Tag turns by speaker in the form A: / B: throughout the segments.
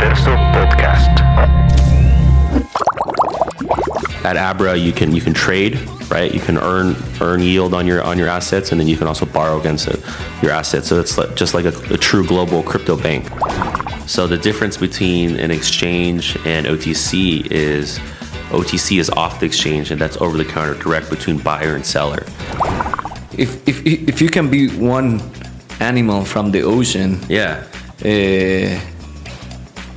A: Universo Podcast.
B: At Abra, you can you can trade, right? You can earn earn yield on your on your assets, and then you can also borrow against it, your assets. So it's like, just like a, a true global crypto bank. So the difference between an exchange and OTC is OTC is off the exchange, and that's over the counter direct between buyer and seller.
C: If, if, if you can be one animal from the ocean,
B: Yeah.
C: uh,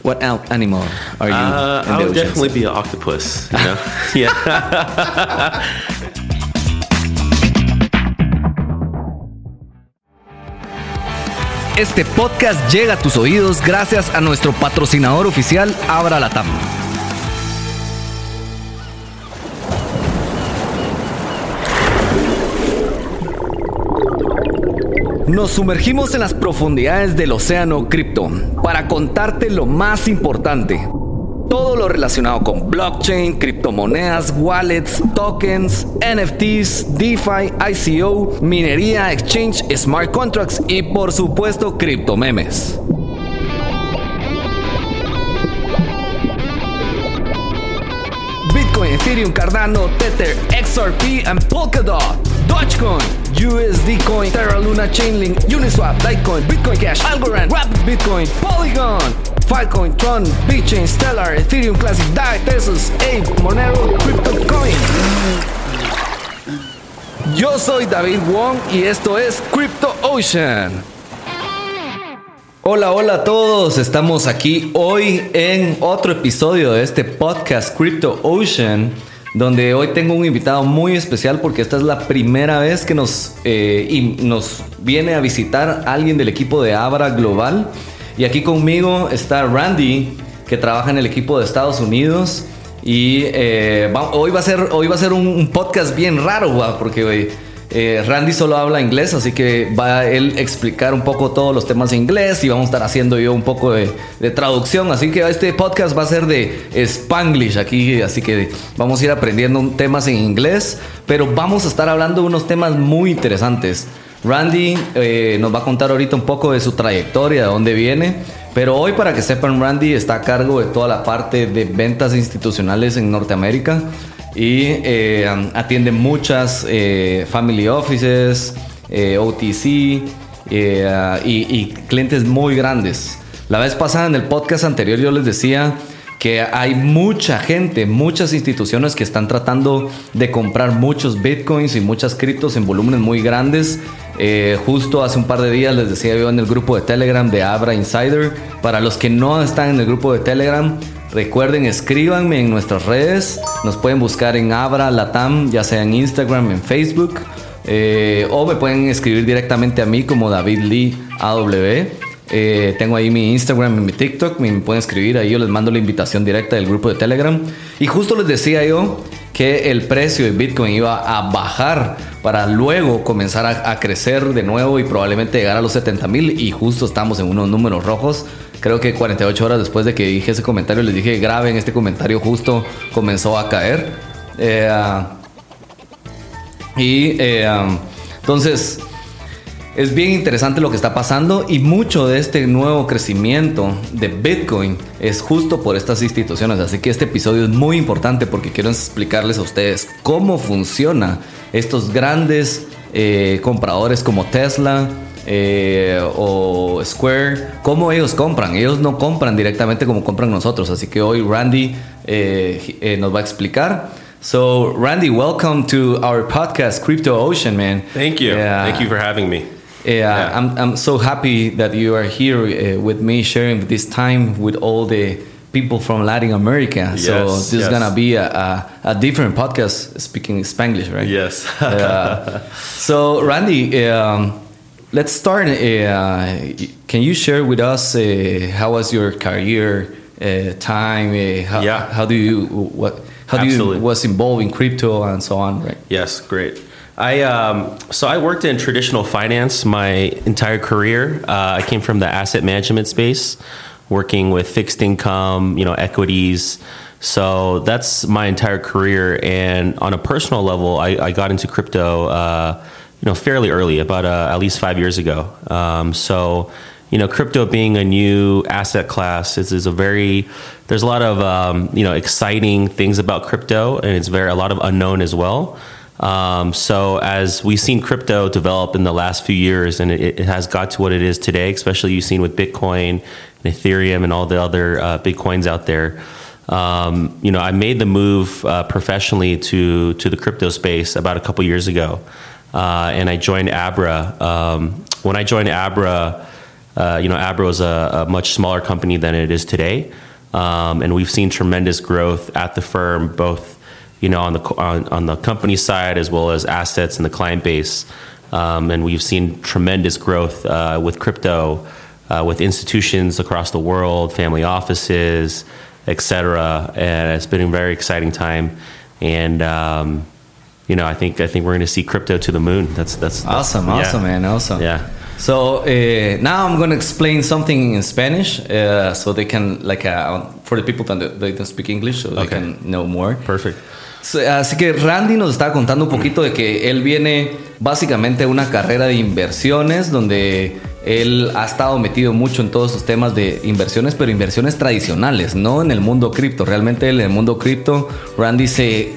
C: what out animal are you
B: Uh,
C: in
B: I would definitely be an octopus. You know? yeah.
D: Este podcast llega a tus oídos gracias a nuestro patrocinador oficial Abra Latam. Nos sumergimos en las profundidades del océano cripto para contarte lo más importante. Todo lo relacionado con blockchain, criptomonedas, wallets, tokens, NFTs, DeFi, ICO, minería, exchange, smart contracts y por supuesto criptomemes. Ethereum, Cardano, Tether, XRP, and Polkadot. Dogecoin, USD Coin, Terra Luna, Chainlink, Uniswap, Litecoin, Bitcoin Cash, Algorand, Rapid Bitcoin, Polygon, Filecoin, Tron, BitChain, Stellar, Ethereum Classic, DAI, Tesos, Ape, Monero, CryptoCoin. Yo soy David Wong y esto es Crypto Ocean. Hola, hola a todos. Estamos aquí hoy en otro episodio de este podcast Crypto Ocean, donde hoy tengo un invitado muy especial porque esta es la primera vez que nos, eh, y nos viene a visitar alguien del equipo de Abra Global. Y aquí conmigo está Randy, que trabaja en el equipo de Estados Unidos. Y eh, hoy, va a ser, hoy va a ser un, podcast bien raro, va, porque güey, eh, Randy solo habla inglés, así que va a él explicar un poco todos los temas en inglés y vamos a estar haciendo yo un poco de, traducción. Así que este podcast va a ser de Spanglish aquí, así que vamos a ir aprendiendo temas en inglés, pero vamos a estar hablando de unos temas muy interesantes. Randy eh, nos va a contar ahorita un poco de su trayectoria, de dónde viene. Pero hoy, para que sepan, Randy está a cargo de toda la parte de ventas institucionales en Norteamérica y eh, atiende muchas eh, family offices, eh, OTC eh, y, y clientes muy grandes. La vez pasada en el podcast anterior yo les decía que hay mucha gente, muchas instituciones que están tratando de comprar muchos bitcoins y muchas criptos en volúmenes muy grandes. Eh, justo hace un par de días les decía yo en el grupo de Telegram de Abra Insider. Para los que no están en el grupo de Telegram, recuerden, escríbanme en nuestras redes. Nos pueden buscar en Abra Latam, ya sea en Instagram, en Facebook. eh, o me pueden escribir directamente a mí como David Lee AW. Eh, tengo ahí mi Instagram y mi TikTok. Me pueden escribir ahí. Yo les mando la invitación directa del grupo de Telegram. Y justo les decía yo que el precio de Bitcoin iba a bajar para luego comenzar a, crecer de nuevo y probablemente llegar a los 70 mil. Y justo estamos en unos números rojos. Creo que 48 horas después de que dije ese comentario, les dije graben este comentario. Justo comenzó a caer. Eh, y eh, entonces es bien interesante lo que está pasando y mucho de este nuevo crecimiento de Bitcoin es justo por estas instituciones. Así que este episodio es muy importante porque quiero explicarles a ustedes cómo funciona estos grandes eh, compradores como Tesla. eh, o Square, cómo ellos compran. Ellos no compran directamente como compran nosotros. Así que hoy Randy eh, eh, nos va a explicar. So, Randy, welcome to our podcast, Crypto Ocean, man.
B: Thank you.
C: Yeah.
B: Thank you for having me.
C: Yeah, I'm, I'm so happy that you are here uh, with me sharing this time with all the people from Latin America. so
B: Yes,
C: this is gonna be a, a, a different podcast speaking Spanglish, right?
B: Yes.
C: Uh, so Randy, um, let's start. Uh, can you share with us uh, how was your career uh, time? Uh, how,
B: Yeah.
C: how do you what? How do you was involved in crypto and so on, right?
B: Yes, great. I um, so I worked in traditional finance my entire career. Uh, I came from the asset management space, working with fixed income, you know, equities. So that's my entire career. And on a personal level, I, I got into crypto, uh, you know, fairly early, about uh, at least five years ago. Um, so, you know, crypto being a new asset class is, is a very there's a lot of um, you know exciting things about crypto, and it's very a lot of unknown as well. Um, so as we've seen crypto develop in the last few years, and it, it, has got to what it is today, especially you've seen with Bitcoin and Ethereum and all the other uh, big coins out there. Um, you know, I made the move uh, professionally to to the crypto space about a couple years ago, uh, and I joined Abra. Um, when I joined Abra, uh, you know, Abra was a, a, much smaller company than it is today, um, and we've seen tremendous growth at the firm, both you know on the on, on the company side as well as assets and the client base, um, and we've seen tremendous growth uh, with crypto, uh, with institutions across the world, family offices, etc. And it's been a very exciting time, and um, you know, I think I think we're going to see crypto to the moon. That's that's, that's
D: awesome, awesome,
B: yeah.
D: man, awesome.
B: Yeah.
D: So uh, now I'm going to explain something in Spanish, uh, so they can like uh, for the people that they don't speak English, so they can know more.
B: Perfect.
D: Así que Randy nos está contando un poquito de que él viene básicamente de una carrera de inversiones donde él ha estado metido mucho en todos esos temas de inversiones, pero inversiones tradicionales, no en el mundo cripto. Realmente en el mundo cripto, Randy se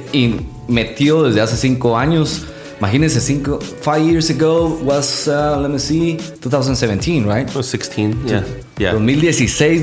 D: metió desde hace cinco años Imagínense, cinco, five years ago was, uh, let me see, 2017, right?
B: 2016, yeah. yeah.
D: 2016,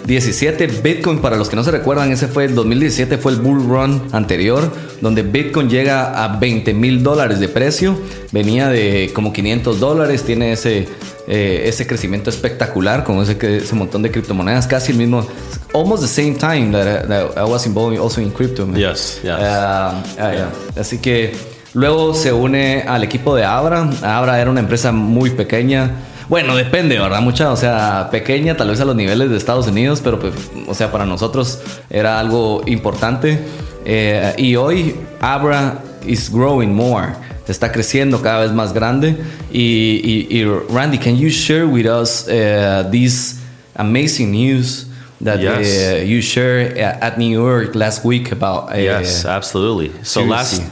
D: 2017. Bitcoin, para los que no se recuerdan, ese fue el 2017, fue el bull run anterior, donde Bitcoin llega a 20 mil dólares de precio. Venía de como 500 dólares, tiene ese, eh, ese crecimiento espectacular con ese, ese montón de criptomonedas, casi el mismo, almost the same time that, I was involved also in crypto.
B: Yes, yes.
D: Uh, uh, yeah. Así que Luego se une al equipo de Abra. Abra era una empresa muy pequeña. Bueno, depende, ¿verdad? Mucha, o sea, pequeña, tal vez a los niveles de Estados Unidos, pero pues, o sea, para nosotros era algo importante. Eh, y hoy Abra is growing more. Está creciendo cada vez más grande. Y, y, Randy, can you share with us uh, this amazing news that uh, you shared at New York last week about?
B: Uh, yes, absolutely. So last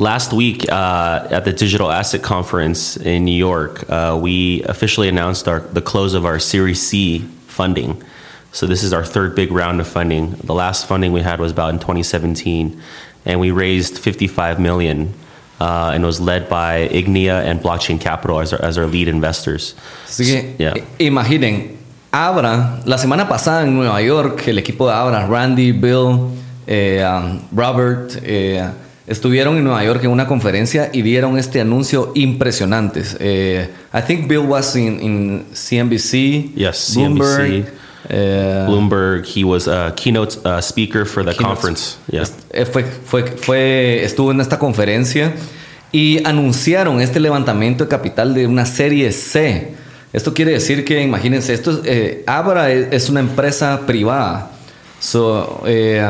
B: last week uh, at the Digital Asset Conference in New York, uh, we officially announced our, the close of our Series C funding. So this is our third big round of funding. The last funding we had was about in 2017, and we raised 55 million. Uh, and was led by Ignia and Blockchain Capital as our, as our lead investors.
D: Así que, yeah. imaginen, Abra, la semana pasada en Nueva York, el equipo de Abra, Randy, Bill, eh, um, Robert, eh, estuvieron en Nueva York en una conferencia y dieron este anuncio impresionante. Eh, I think Bill was in, in CNBC.
B: Yes, Bloomberg. Uh, Bloomberg. He was a keynote uh, speaker for the conference. Yeah.
D: Eh, fue, fue, fue, estuvo en esta conferencia y anunciaron este levantamiento de capital de una serie C. Esto quiere decir que, imagínense, esto eh, Abra es, una empresa privada. So, eh,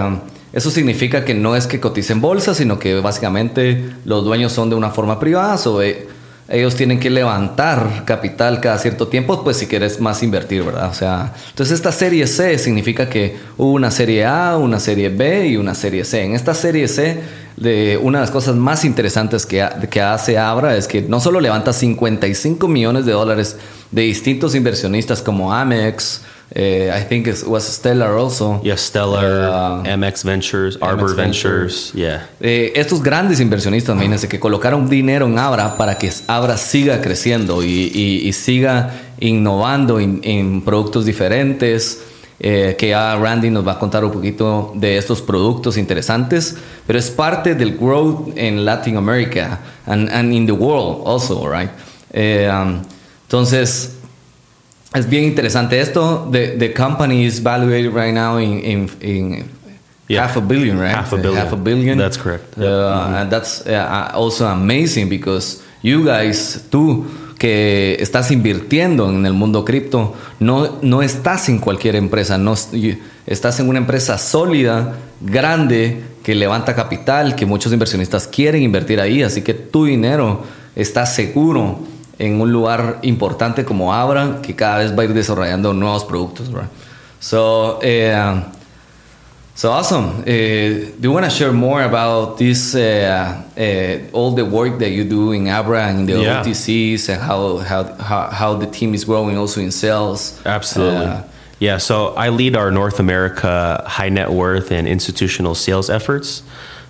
D: eso significa que no es que cotice en bolsa, sino que básicamente los dueños son de una forma privada, o eh, ellos tienen que levantar capital cada cierto tiempo, pues si quieres más invertir, ¿verdad? O sea, entonces esta serie C significa que hubo una serie A, una serie B y una serie C. En esta serie C, de una de las cosas más interesantes que, que hace Abra es que no solo levanta 55 millones de dólares de distintos inversionistas como Amex, Uh, I think it was Stellar also.
B: Yeah, Stellar, uh, MX Ventures, Arbor Ventures. Yeah.
D: Eh, estos grandes inversionistas, imagínense, que colocaron dinero en Abra para que Abra siga creciendo y, y, y siga innovando en, en productos diferentes. Eh, que ya Randy nos va a contar un poquito de estos productos interesantes, pero es parte del growth en Latin America and, and in the world also, right? Eh, um, entonces, es bien interesante esto. The, the company is valued right now in, in, in yeah. half a billion, right?
B: Half a billion.
D: Half a billion.
B: That's correct.
D: Uh, mm-hmm. And that's uh, also amazing because you guys, tú que estás invirtiendo en el mundo cripto, no, no estás en cualquier empresa, no, estás en una empresa sólida, grande, que levanta capital, que muchos inversionistas quieren invertir ahí, así que tu dinero está seguro en un lugar importante como Abra, que cada vez va a ir desarrollando nuevos productos, right? So, uh, So awesome. Uh, do you want to share more about this, uh, uh, all the work that you do in Abra and in the
B: Yeah.
D: OTCs and how, how, how, how the team is growing also in sales?
B: Absolutely.
D: Uh,
B: yeah, so I lead our North America high net worth and institutional sales efforts.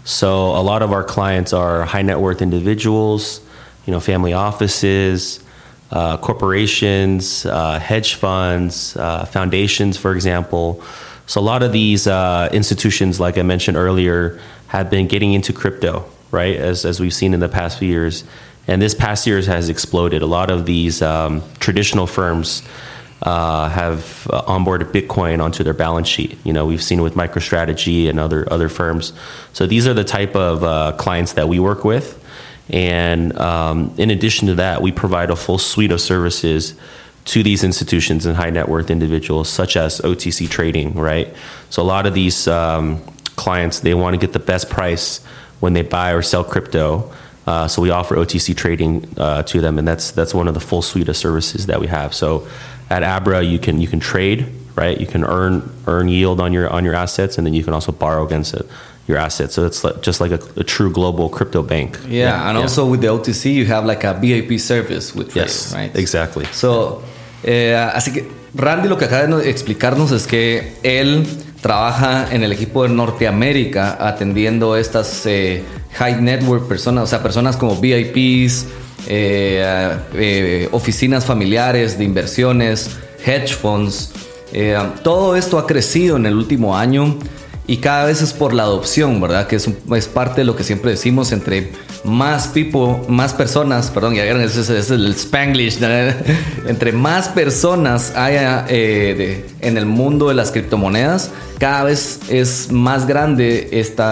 B: So a lot of our clients are high net worth individuals, you know, family offices, uh, corporations, uh, hedge funds, uh, foundations, for example. So a lot of these uh, institutions, like I mentioned earlier, have been getting into crypto, right? As as we've seen in the past few years, and this past year has exploded. A lot of these um, traditional firms uh, have uh, onboarded Bitcoin onto their balance sheet. You know, we've seen with MicroStrategy and other other firms. So these are the type of clients that we work with. And um, in addition to that, we provide a full suite of services to these institutions and high net worth individuals, such as OTC trading. Right. So a lot of these um, clients they want to get the best price when they buy or sell crypto. Uh, so we offer OTC trading uh, to them, and that's that's one of the full suite of services that we have. So at Abra, you can you can trade, right? You can earn earn yield on your on your assets, and then you can also borrow against it, your assets. So it's like, just like a, a true global crypto bank.
D: Yeah, and also with the OTC, you have like a VIP service with
B: Yes,
D: right?
B: exactly.
D: So, eh, así que Randy lo que acaba de no- explicarnos es que él trabaja en el equipo de Norteamérica atendiendo estas eh, high network personas, o sea, personas como VIPs, eh, eh, oficinas familiares de inversiones, hedge funds. Eh, todo esto ha crecido en el último año y cada vez es por la adopción, ¿verdad? Que es, parte de lo que siempre decimos entre más people, más personas, perdón, ya vieron, ese es, el spanglish, entre más personas haya eh, en el mundo de las criptomonedas, cada vez es más grande este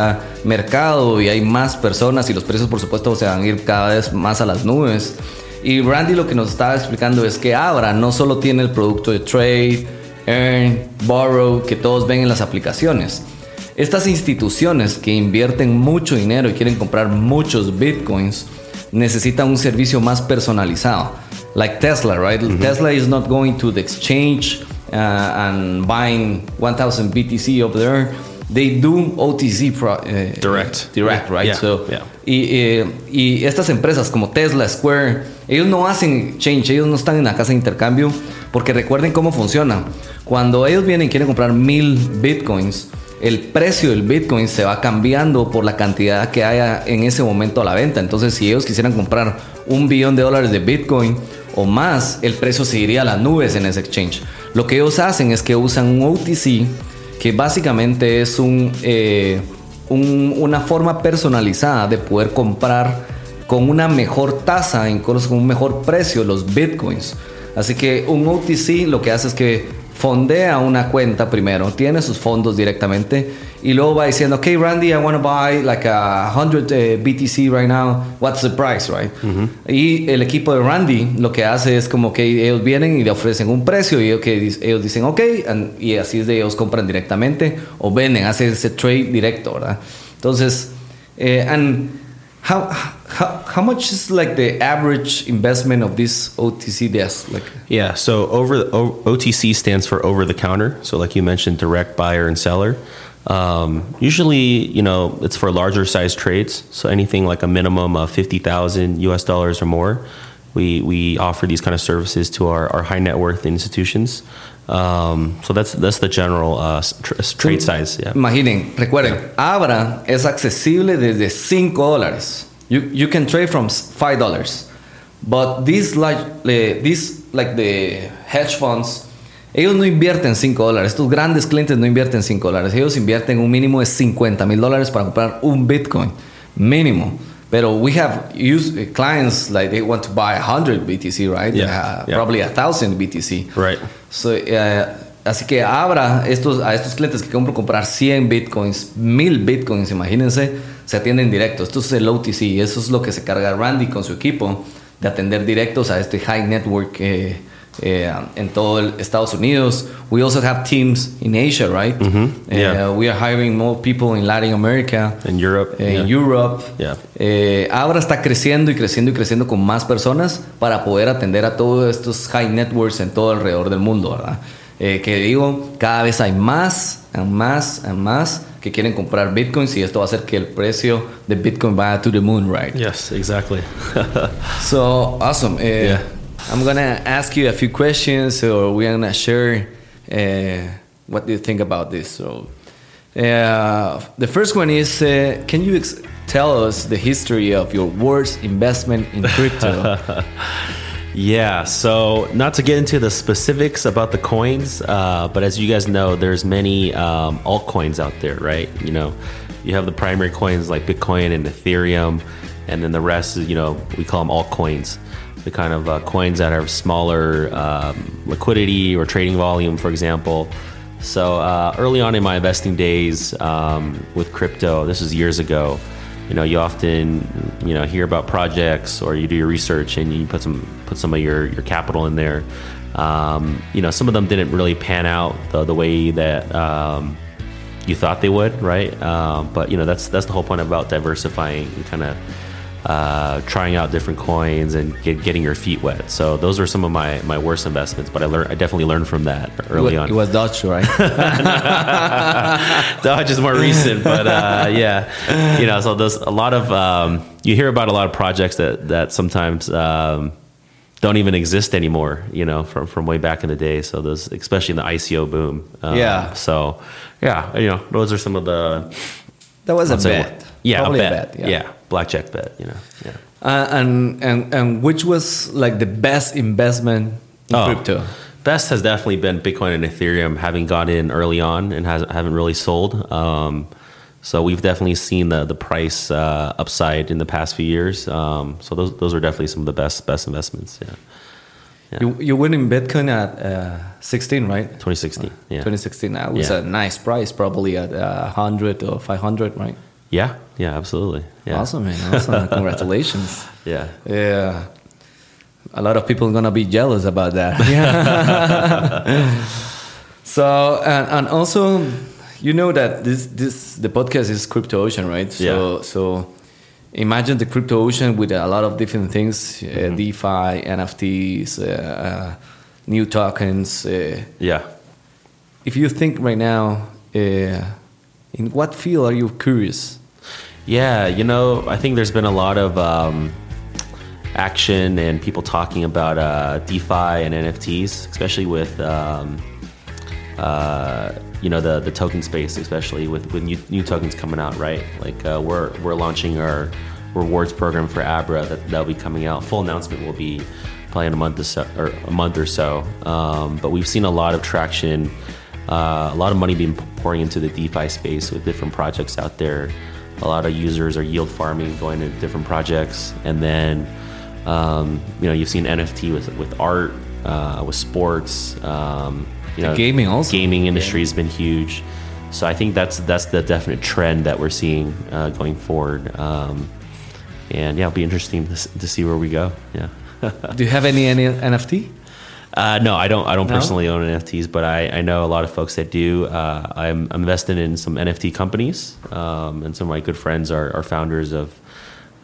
D: mercado y hay más personas y los precios por supuesto se van a ir cada vez más a las nubes. Y Randy lo que nos estaba explicando es que Abra no solo tiene el producto de trade, earn, borrow, que todos ven en las aplicaciones. Estas instituciones que invierten mucho dinero y quieren comprar muchos bitcoins necesitan un servicio más personalizado. Like Tesla, right? Tesla is not going to the exchange uh, and buying 1000 BTC over there. They do OTC pro- uh,
B: Direct.
D: Direct, right?
B: Yeah,
D: So,
B: yeah.
D: y, eh, y estas empresas como Tesla, Square, ellos no hacen exchange, ellos no están en la casa de intercambio, porque recuerden cómo funciona. Cuando ellos vienen y quieren comprar mil bitcoins, el precio del bitcoin se va cambiando por la cantidad que haya en ese momento a la venta. Entonces, si ellos quisieran comprar un billón de dólares de bitcoin o más, el precio seguiría a las nubes en ese exchange. Lo que ellos hacen es que usan un OTC, que básicamente es eh, un- una forma personalizada de poder comprar con una mejor tasa, incluso con un mejor precio los bitcoins. Así que un OTC lo que hace es que fondea una cuenta primero, tiene sus fondos directamente y luego va diciendo, ok Randy, I want to buy like a 100 eh, BTC right now, what's the price, right? Y el equipo de Randy lo que hace es como que ellos vienen y le ofrecen un precio y dis- ellos dicen, ok, and- y así es de ellos compran directamente o venden, hacen ese trade directo, ¿verdad? Entonces, eh, and how, how, how much is like the average investment of this OTC desk? Like,
B: Yeah, so over the, o, OTC stands for over the counter. So like you mentioned, direct buyer and seller. Um, usually, you know, it's for larger size trades. So anything like a minimum of fifty thousand US dollars or more, we we offer these kind of services to our, our high net worth institutions. Um, so that's that's the general uh, tr- trade size. Yeah.
D: Imaginen, recuerden, Abra es accesible desde 5 dólares. You, you can trade from 5 dollars. But these like, eh, these, like the hedge funds, ellos no invierten 5 dólares. Estos grandes clientes no invierten 5 dólares. Ellos invierten un mínimo de 50 mil dólares para comprar un Bitcoin. Mínimo. Pero we have used eh, clients like they want to buy 100 BTC, right?
B: Yeah,
D: Uh,
B: yeah.
D: Probably 1000 BTC.
B: Right.
D: Eh, así que abra estos, a estos clientes que compran comprar 100 bitcoins, 1000 bitcoins, imagínense, se atienden directo. Esto es el OTC, eso es lo que se carga Randy con su equipo de atender directos a este high network eh, en todo Estados Unidos. We also have teams in Asia, right? Eh,
B: yeah.
D: we are hiring more people in Latin America.
B: In Europe.
D: En
B: yeah.
D: Europe.
B: Yeah.
D: Abra está creciendo y creciendo y creciendo con más personas para poder atender a todos estos high networks en todo alrededor del mundo, ¿verdad? Que digo, cada vez hay más, and más, and más que quieren comprar bitcoins y esto va a hacer que el precio de bitcoin vaya to the moon, right?
B: Yes, exactly.
D: So awesome. Uh,
B: Yeah.
D: I'm gonna ask you a few questions, or we're gonna share uh, what do you think about this. So, uh, the first one is: uh, Can you tell us the history of your worst investment in crypto?
B: Yeah, so not to get into the specifics about the coins, uh, but as you guys know, there's many um, altcoins out there, right? You know, you have the primary coins like Bitcoin and Ethereum, and then the rest is, you know, we call them altcoins, the kind of uh, coins that have smaller um, liquidity or trading volume, for example. So uh, early on in my investing days um, with crypto, this was years ago you know you often you know hear about projects or you do your research and you put some put some of your your capital in there um, you know some of them didn't really pan out the, the way that um, you thought they would right um, but you know that's that's the whole point about diversifying and kind of uh, trying out different coins and get, getting your feet wet so those were some of my my worst investments but i learned i definitely learned from that early
D: it,
B: on
D: it was Dutch, right?
B: Doge is more recent, but uh, yeah, you know, so there's a lot of um, you hear about a lot of projects that that sometimes um, don't even exist anymore. You know, from from way back in the day. So those, especially in the ICO boom. Um,
D: Yeah.
B: So yeah, you know, those are some of the
D: that was a bet.
B: Yeah,
D: Probably
B: a bet.
D: yeah.
B: yeah. Blackjack bet. You know, yeah.
D: Uh, and and and which was like the best investment in
B: Oh,
D: crypto?
B: Best has definitely been Bitcoin and Ethereum, having got in early on and has, haven't really sold. Um, so we've definitely seen the the price uh, upside in the past few years. Um, so those those are definitely some of the best best investments. Yeah, Yeah.
D: You you went in Bitcoin at uh, 16, right?
B: 2016. Yeah,
D: 2016. That was
B: Yeah.
D: a nice price, probably at uh, 100 or 500, right?
B: Yeah, yeah, absolutely. Yeah,
D: Awesome, man. Awesome. Congratulations.
B: Yeah,
D: Yeah. A lot of people are gonna be jealous about that. Yeah. so and, and also, you know that this this the podcast is Crypto Ocean, right? So
B: Yeah.
D: so imagine the Crypto Ocean with a lot of different things: uh, DeFi, NFTs, uh, uh, new tokens. Uh,
B: yeah.
D: if you think right now, uh, in what field are you curious?
B: Yeah, you know, I think there's been a lot of um, action and people talking about uh, DeFi and NFTs, especially with um, uh, you know the the token space, especially with with new, new tokens coming out, right? Like uh, we're we're launching our rewards program for Abra that that'll be coming out. Full announcement will be probably in a month or so, or a month or so. Um, but we've seen a lot of traction, uh, a lot of money being pouring into the DeFi space with different projects out there. A lot of users are yield farming, going to different projects, and then um, you know you've seen NFT with with art, uh, with sports. Um, you know,
D: gaming also.
B: Gaming industry has been huge. So I think that's that's the definite trend that we're seeing uh, going forward. Um, and yeah, it'll be interesting to, to see where we go. Yeah.
D: Do you have any, any NFT?
B: Uh, no, I don't. I don't
D: No?
B: personally own NFTs, but I, I know a lot of folks that do. Uh, I'm, I'm invested in some NFT companies, um, and some of my good friends are, are founders of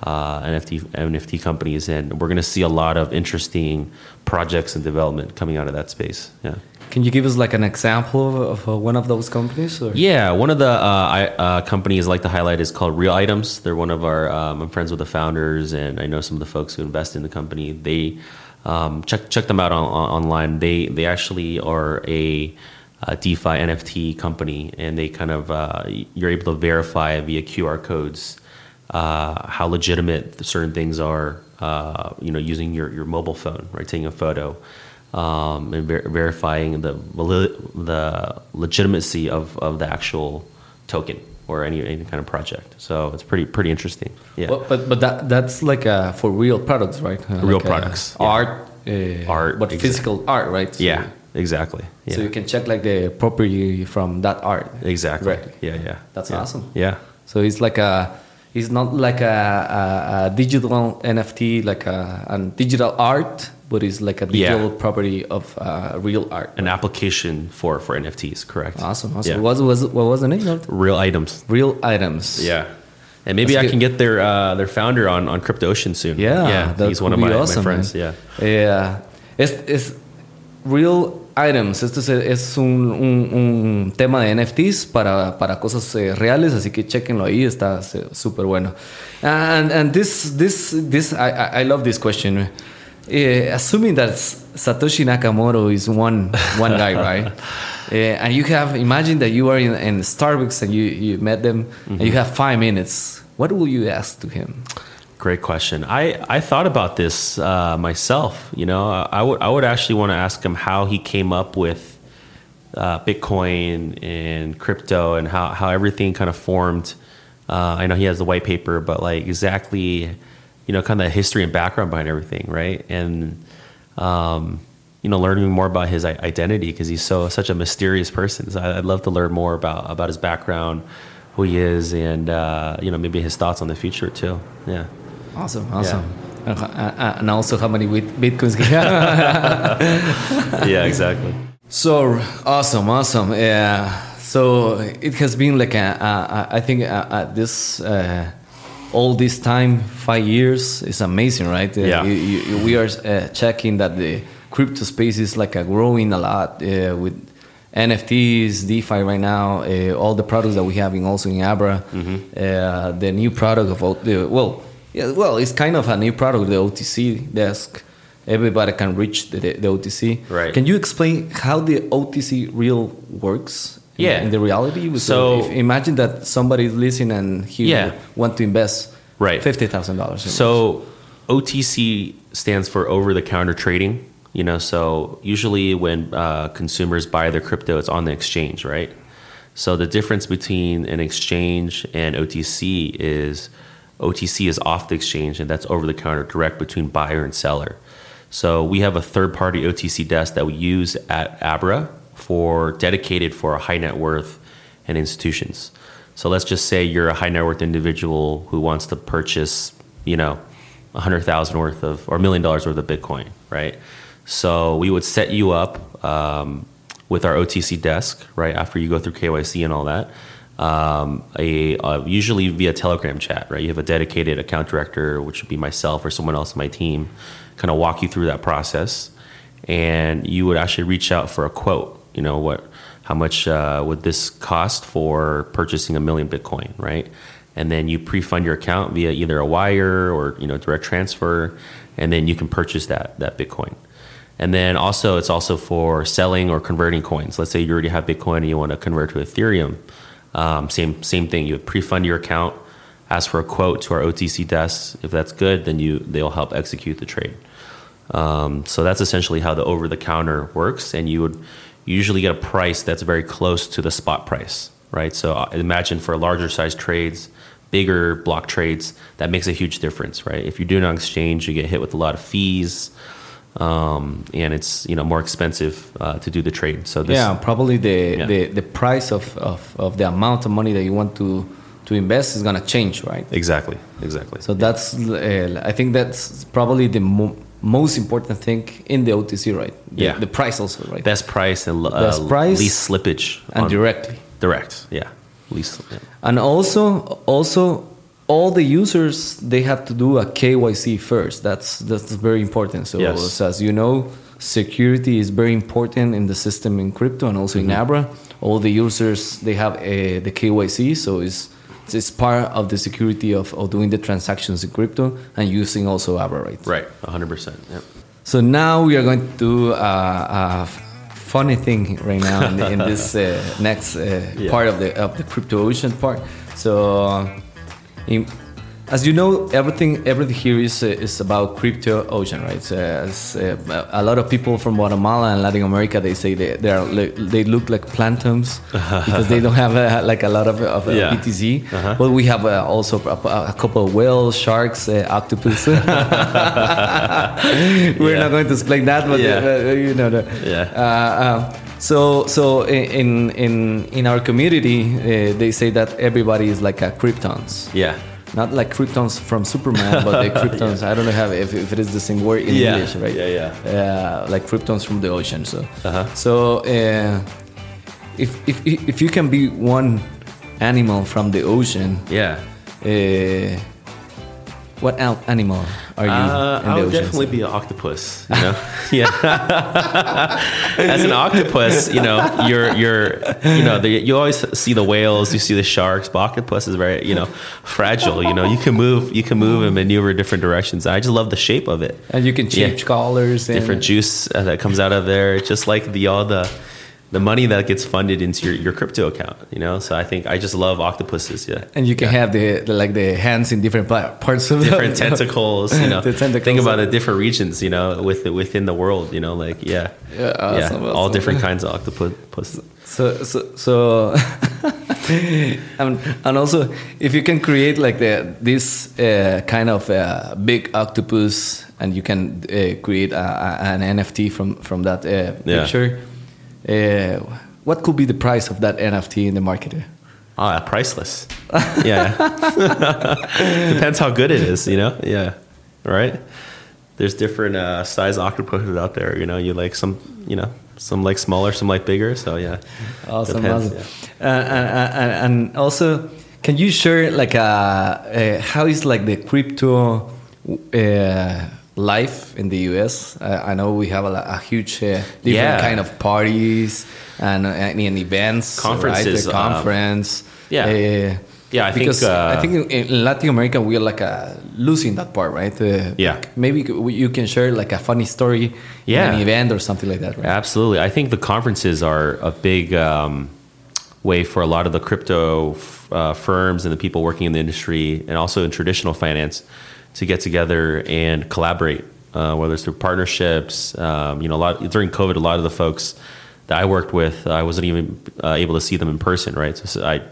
B: uh, NFT NFT companies, and we're going to see a lot of interesting projects and development coming out of that space. Yeah.
D: Can you give us like an example of, of uh, one of those companies? Or?
B: Yeah, one of the uh, I, uh, companies I like to highlight is called Real Items. They're one of our. Um, I'm friends with the founders, and I know some of the folks who invest in the company. They um, check check them out on, on, online. They they actually are a, uh DeFi NFT company, and they kind of uh, you're able to verify via QR codes uh, how legitimate certain things are. Uh, you know, using your, your mobile phone, right, taking a photo um, and ver- verifying the the legitimacy of, of the actual token or any any kind of project. So it's pretty pretty interesting. Yeah,
D: But but, but that that's like uh, for real products, right? Uh,
B: Real
D: like, uh,
B: products, yeah.
D: art, uh,
B: Art,
D: but
B: exact-
D: physical art, right? So,
B: yeah, exactly. Yeah,
D: So you can check like the property from that art.
B: exactly.
D: Right.
B: Yeah, yeah.
D: That's
B: Yeah.
D: awesome.
B: Yeah.
D: So it's like a, it's not like a, a, a digital NFT, like a, a digital art, but it's like a
B: Yeah.
D: digital property of uh, real art.
B: An application for for NFTs, correct?
D: Awesome, awesome.
B: Yeah.
D: What was what was the name of it?
B: Real items.
D: Real items.
B: Yeah. And maybe
D: That's
B: I can get their uh, their founder on, on Crypto Ocean soon.
D: Yeah,
B: yeah. He's one of my,
D: be
B: my friends.
D: man.
B: Yeah.
D: Yeah. It's it's real items. Esto es, es un, un, un, tema de NFTs para, para cosas eh, reales, así que chequenlo ahí, está súper bueno. And, and this, this, this, I, I love this question. Uh, assuming that Satoshi Nakamoto is one, one guy, right? Uh, and you have, imagine that you are in, in Starbucks and you, you met them mm-hmm. and you have five minutes. What will you ask to him?
B: Great question. I, I thought about this uh, myself. You know, I would I would actually want to ask him how he came up with uh, Bitcoin and crypto and how, how everything kind of formed. Uh, I know he has the white paper, but like exactly, you know, kind of the history and background behind everything, right? And um, you know, learning more about his identity because he's so such a mysterious person. So I'd love to learn more about about his background, who he is, and uh, you know, maybe his thoughts on the future too. Yeah.
D: Awesome, awesome. Yeah. Uh, and also how many bitcoins?
B: yeah, exactly.
D: So awesome, awesome. Yeah. So it has been like a, a, a I think a, this uh, all this time, five years, is amazing, right? Uh,
B: yeah.
D: You, you, we are uh, checking that the crypto space is like a growing a lot uh, with NFTs, DeFi right now, all the products that we have in also in Abra, mm-hmm. the new product of well yeah, well, it's kind of a new product, the OTC desk. Everybody can reach the, the OTC.
B: Right.
D: Can you explain how the OTC real works? In,
B: yeah.
D: In the reality,
B: so
D: if, imagine that somebody is listening and he
B: yeah.
D: want to invest
B: right
D: fifty thousand dollars.
B: So OTC stands for over the counter trading. You know, so usually when uh, consumers buy their crypto, it's on the exchange, right? So the difference between an exchange and OTC is OTC is off the exchange, and that's over the counter direct between buyer and seller. So we have a third party OTC desk that we use at Abra for dedicated for high net worth and institutions. So let's just say you're a high net worth individual who wants to purchase, you know, a hundred thousand worth of or a million dollars worth of Bitcoin, right? So we would set you up um, with our OTC desk, right after you go through KYC and all that um, a uh, usually via Telegram chat, right? You have a dedicated account director, which would be myself or someone else on my team, kind of walk you through that process, and you would actually reach out for a quote. You know what? How much uh, would this cost for purchasing a million Bitcoin, right? And then you pre-fund your account via either a wire or you know direct transfer, and then you can purchase that that Bitcoin. And then also, it's also for selling or converting coins. Let's say you already have Bitcoin and you want to convert to Ethereum um, same same thing. You pre-fund your account, ask for a quote to our OTC desk. If that's good, then you they'll help execute the trade. Um, so that's essentially how the over-the-counter works, and you would usually get a price that's very close to the spot price, right? So uh, imagine for larger size trades, bigger block trades, that makes a huge difference, right? If you do doing on exchange, you get hit with a lot of fees um, and it's you know more expensive uh, to do the trade. So
D: this, yeah, probably the, yeah. the the price of, of, of the amount of money that you want to to invest is gonna change, right?
B: Exactly, exactly.
D: So that's uh, I think that's probably the mo most important thing in the OTC, right? The,
B: yeah,
D: the price also, right?
B: Best price and uh, best price, least slippage,
D: and directly.
B: Direct, yeah, least. Yeah.
D: And also also all the users they have to do a KYC first. That's that's very important. So,
B: yes.
D: so as you know, security is very important in the system in crypto and also mm-hmm. in Abra. All the users they have a, the KYC, so it's it's part of the security of, of doing the transactions in crypto and using also Abra, right?
B: Right, 100%. Yep.
D: So now we are going to do a, a funny thing right now in, in this uh, next uh, yeah. part of the of the crypto ocean part. So in, as you know, everything everything here is uh, is about crypto ocean, right? So, as, uh, a lot of people from Guatemala and Latin America they say they they, are, they look like planktons because they don't have uh, like a lot of, of
B: yeah.
D: BTC. Uh-huh. But we have uh, also a, a, couple of whales, sharks, uh, octopus. We're yeah. not going to explain that, but
B: yeah.
D: Uh, you know. The,
B: yeah.
D: Um, so, so in in in our community, uh, they say that everybody is like a Kryptons.
B: Yeah.
D: Not like Kryptons from Superman, but the Kryptons. yeah. I don't know how, if, if it is the same word in
B: yeah.
D: English, right?
B: Yeah,
D: yeah. Uh, like Kryptons from the ocean. So,
B: uh-huh.
D: so uh, if if if you can be one animal from the ocean,
B: yeah.
D: Uh, What al- animal are you
B: Uh,
D: in
B: I
D: the
B: would
D: ocean?
B: definitely be an octopus. You know, yeah. As an octopus, you know, you're you're you know the, you always see the whales, you see the sharks, but octopus is very you know fragile. You know, you can move you can move and maneuver different directions. I just love the shape of it.
D: and you can change
B: Yeah.
D: colors. And,
B: Different juice uh, that comes out of there, just like the all the the money that gets funded into your, your crypto account. You know, so I think I just love octopuses. Yeah.
D: And you can have the, the like the hands in different parts of
B: different
D: the,
B: tentacles. You know,
D: The tentacles.
B: think about the different regions. You know, with within the world. You know, like yeah,
D: Yeah, awesome,
B: all
D: awesome.
B: different kinds of octopus.
D: So so so, and, and also if you can create like the this uh, kind of uh, big octopus, and you can uh, create a, a, an NFT from from that uh,
B: Yeah.
D: picture, uh, what could be the price of that NFT in the market?
B: Ah, priceless. Yeah, depends how good it is. You know, yeah, right. There's different uh, size octopuses out there. You know, you like some. You know, some like smaller, some like bigger. So yeah,
D: Awesome,
B: Depends,
D: awesome. Uh, and, and, and also, can you share like uh, uh, how is like the crypto uh, life in the US? Uh, I know we have a, a huge uh, different
B: Yeah.
D: kind of parties and, uh, and events,
B: Conferences,
D: right? The
B: um, yeah.
D: Uh,
B: Yeah, I think,
D: because
B: uh,
D: I think in in Latin America we are like uh, losing that part, right? Uh,
B: Yeah.
D: maybe you can share like a funny story,
B: Yeah.
D: in an event or something like that, right?
B: Absolutely. I think the conferences are a big um, way for a lot of the crypto f- uh, firms and the people working in the industry and also in traditional finance to get together and collaborate, uh, whether it's through partnerships. Um, you know, a lot during COVID, a lot of the folks that I worked with, I wasn't even uh, able to see them in person, right? So, I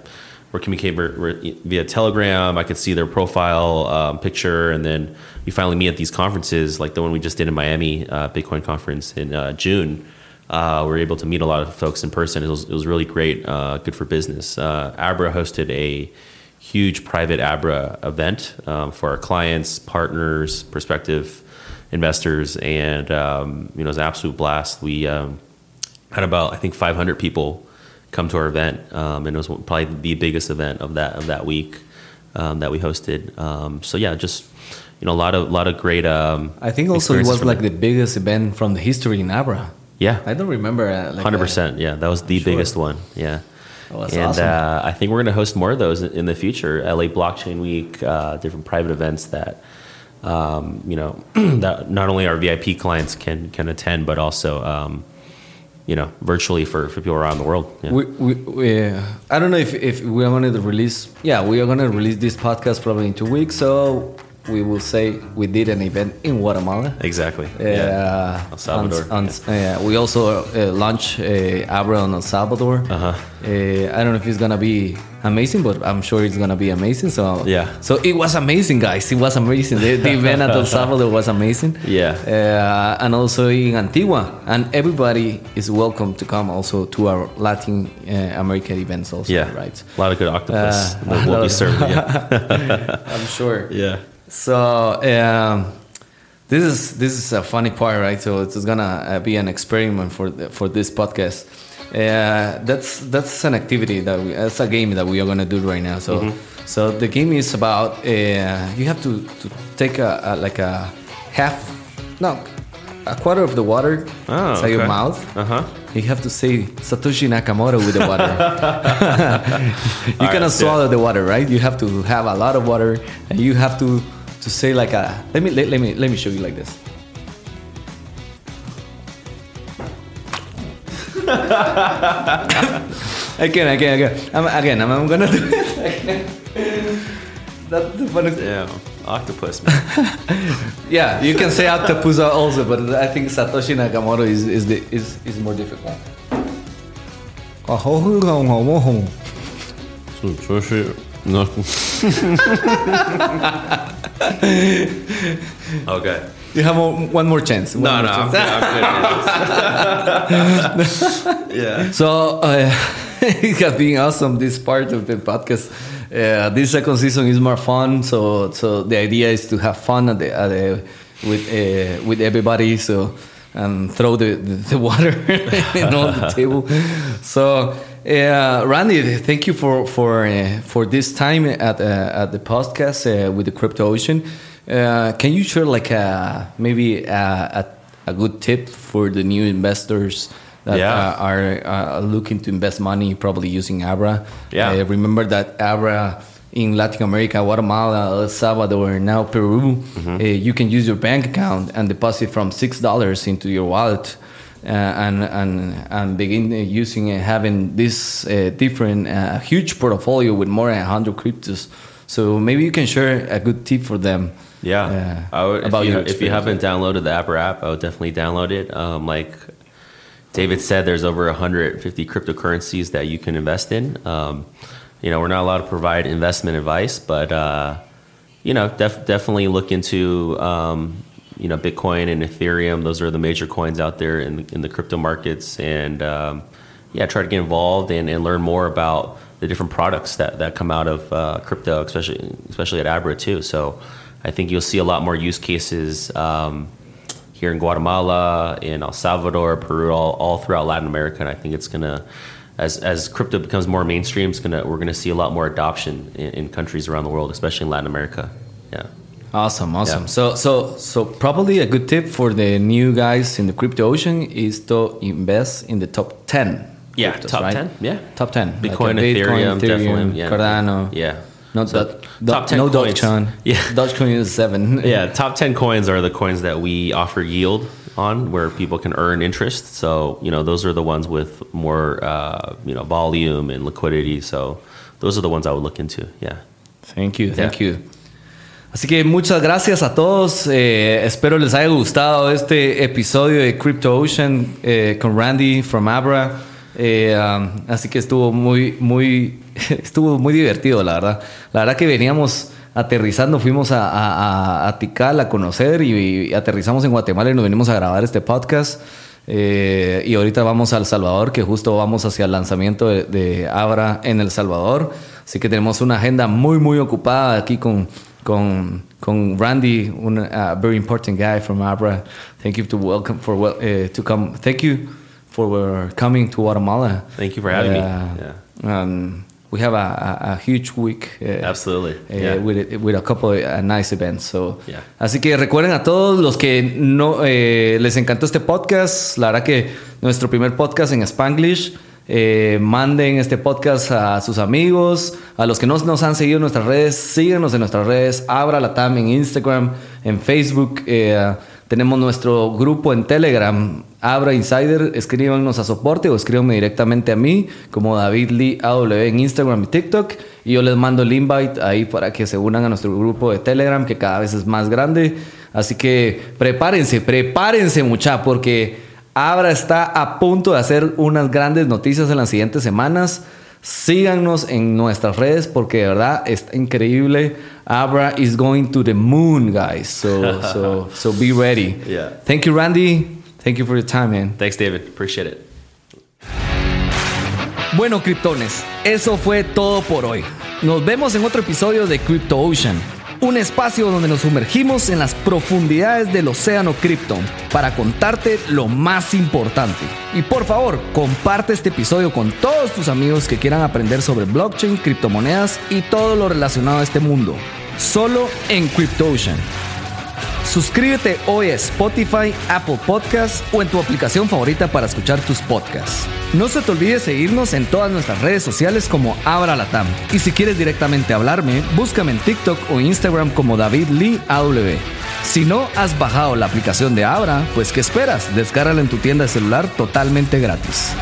B: we're communicating via Telegram. I could see their profile um, picture, and then we finally meet at these conferences, like the one we just did in Miami, uh, Bitcoin conference in uh, June. Uh, we were able to meet a lot of folks in person. It was, it was really great, uh, good for business. Uh, Abra hosted a huge private Abra event um, for our clients, partners, prospective investors, and um, you know it was an absolute blast. We um, had about I think 500 people come to our event, um, and it was probably the biggest event of that of that week um, that we hosted. Um, so yeah, just you know a lot of lot of great. Um,
D: I think also it was like
B: there.
D: the biggest event from the history in Abra.
B: yeah,
D: I don't remember. Uh, like
B: hundred
D: uh,
B: percent. Yeah, that was the
D: Sure.
B: biggest one. Yeah.
D: Oh,
B: and
D: awesome.
B: uh, I think we're going to host more of those in the future. LA Blockchain Week, uh, different private events that um, you know that not only our VIP clients can can attend, but also um, you know virtually for, for people around the world. Yeah.
D: We, we, we, I don't know if, if we are going to release. Yeah, we are going to release this podcast probably in two weeks. So we will say we did an event in Guatemala.
B: exactly.
D: Uh,
B: El Salvador.
D: On, on, uh, we also uh, launched uh, Abra on El Salvador.
B: Uh-huh.
D: Uh, I don't know if it's gonna be amazing, but I'm sure it's gonna be amazing. So
B: Yeah.
D: So it was amazing, guys. It was amazing. The, the event at El Salvador was amazing.
B: Yeah.
D: Uh, and also in Antigua, and everybody is welcome to come also to our Latin uh, American events also.
B: Yeah.
D: Right.
B: A lot of good octopus that will be served. Yeah.
D: I'm sure.
B: yeah.
D: So um, this is this is a funny part, right? So it's gonna uh, be an experiment for the, for this podcast. Uh, that's that's an activity that we, that's a game that we are gonna do right now. So
B: Mm-hmm.
D: so the game is about uh, you have to, to take a, a like a half no a quarter of the water
B: Oh,
D: inside your mouth.
B: Uh huh.
D: You have to say Satoshi Nakamoto with the water. you
B: All right,
D: cannot
B: it.
D: swallow the water, right? You have to have a lot of water, and you have to to say like a. Let me let, let me let me show you like this. again, again, again. I'm, again, I'm, I'm gonna do it. Again. That's the funny.
B: Yeah. Octopus. Man.
D: Yeah, you can say octopus also, but I think Satoshi Nakamoto is is the is is more difficult.
B: 说是那 Okay.
D: You have one more chance. one
B: No,
D: more
B: no,
D: chance.
B: I'm good. yeah.
D: So uh, it has been awesome. This part of the podcast. Uh, this second season is more fun. So so the idea is to have fun at the, at the, with uh, with everybody. So and throw the, the, the water on the table. So uh, Randy, thank you for for uh, for this time at uh, at the podcast uh, with the Crypto Ocean. Uh, can you share like a maybe a, a, a good tip for the new investors that
B: Yeah.
D: uh, are uh, looking to invest money, probably using Abra?
B: Yeah.
D: Remember that Abra in Latin America, Guatemala, El Salvador, now Peru,
B: Mm-hmm.
D: uh, you can use your bank account and deposit from six dollars into your wallet. Uh, and and and begin uh, using uh, having this uh, different uh, huge portfolio with more than 100 cryptos so maybe you can share a good tip for them
B: Yeah,
D: uh,
B: I would,
D: about
B: if, you,
D: your
B: if you haven't downloaded the Abra app, I would definitely download it. Um, like David said, there's over 150 cryptocurrencies that you can invest in. Um, you know, we're not allowed to provide investment advice, but uh, you know, def- definitely look into um, you know Bitcoin and Ethereum. Those are the major coins out there in in the crypto markets, and um, yeah, try to get involved and, and learn more about the different products that, that come out of uh, crypto, especially especially at Abra too. So I think you'll see a lot more use cases um, here in Guatemala, in El Salvador, Peru, all, all throughout Latin America, and I think it's gonna. As, as crypto becomes more mainstream, it's gonna, we're going to see a lot more adoption in, in countries around the world, especially in Latin America. Yeah.
D: Awesome awesome
B: Yeah.
D: so so so probably a good tip for the new guys in the crypto ocean is to invest in the top 10
B: Yeah,
D: cryptos,
B: top
D: right?
B: 10, yeah.
D: top 10 like a
B: Bitcoin, Ethereum, definitely, yeah.
D: cardano
B: Yeah.
D: not
B: So,
D: that
B: top 10
D: no
B: coins.
D: dogecoin
B: Yeah.
D: dogecoin is 7
B: Yeah, top 10 coins are the coins that we offer yield on where people can earn interest. So, you know, those are the ones with more, uh, you know, volume and liquidity. So, those are the ones I would look into. Yeah.
D: Thank you, thank
B: Yeah.
D: you. Así que muchas gracias a todos. Eh, espero les haya gustado este episodio de Crypto Ocean eh, con Randy from Abra. Eh, um, así que estuvo muy, muy, estuvo muy divertido, la verdad. La verdad que veníamos aterrizando, fuimos a, a, a- Tikal a conocer y, aterrizamos en Guatemala y nos venimos a grabar este podcast. Y ahorita vamos a El Salvador, que justo vamos hacia el lanzamiento de Abra en El Salvador. Así que tenemos una agenda muy, muy ocupada aquí con, con, con Randy, un uh, very important guy from Abra. Thank you to welcome for eh, to come. Thank you for coming to Guatemala.
B: Thank you for having me.
D: Uh, um, we have a, a, a huge week. uh,
B: Absolutely.
D: eh,
B: Yeah.
D: with, with a couple of uh, nice events. So,
B: Yeah.
D: Así que recuerden a todos los que no eh, les encantó este podcast. La verdad que nuestro primer podcast en Spanglish. Eh, manden este podcast a sus amigos, a los que no nos han seguido en nuestras redes, síganos en nuestras redes, Abra la TAM en Instagram, en Facebook, eh, tenemos nuestro grupo en Telegram, Abra Insider, escríbanos a soporte o escríbanme directamente a mí, como David Lee AW en Instagram y TikTok, y yo les mando el invite ahí para que se unan a nuestro grupo de Telegram, que cada vez es más grande. Así que prepárense, prepárense mucha, porque Abra está a punto de hacer unas grandes noticias en las siguientes semanas. Síganos en nuestras redes porque de verdad está increíble. Abra is going to the moon, guys. So, so, so be ready.
B: Yeah.
D: Thank you, Randy. Thank you for your time, man.
B: Thanks, David. Appreciate it.
E: Bueno, criptones, eso fue todo por hoy. Nos vemos en otro episodio de Crypto Ocean, un espacio donde nos sumergimos en las profundidades del océano cripto para contarte lo más importante. Y por favor, comparte este episodio con todos tus amigos que quieran aprender sobre blockchain, criptomonedas y todo lo relacionado a este mundo. Solo en Crypto Ocean. Suscríbete hoy a Spotify, Apple Podcasts o en tu aplicación favorita para escuchar tus podcasts. No se te olvide seguirnos en todas nuestras redes sociales como Abra Latam. Y si quieres directamente hablarme, búscame en TikTok o Instagram como David Lee AW. Si no has bajado la aplicación de Abra, pues ¿qué esperas? Descárgala en tu tienda de celular totalmente gratis.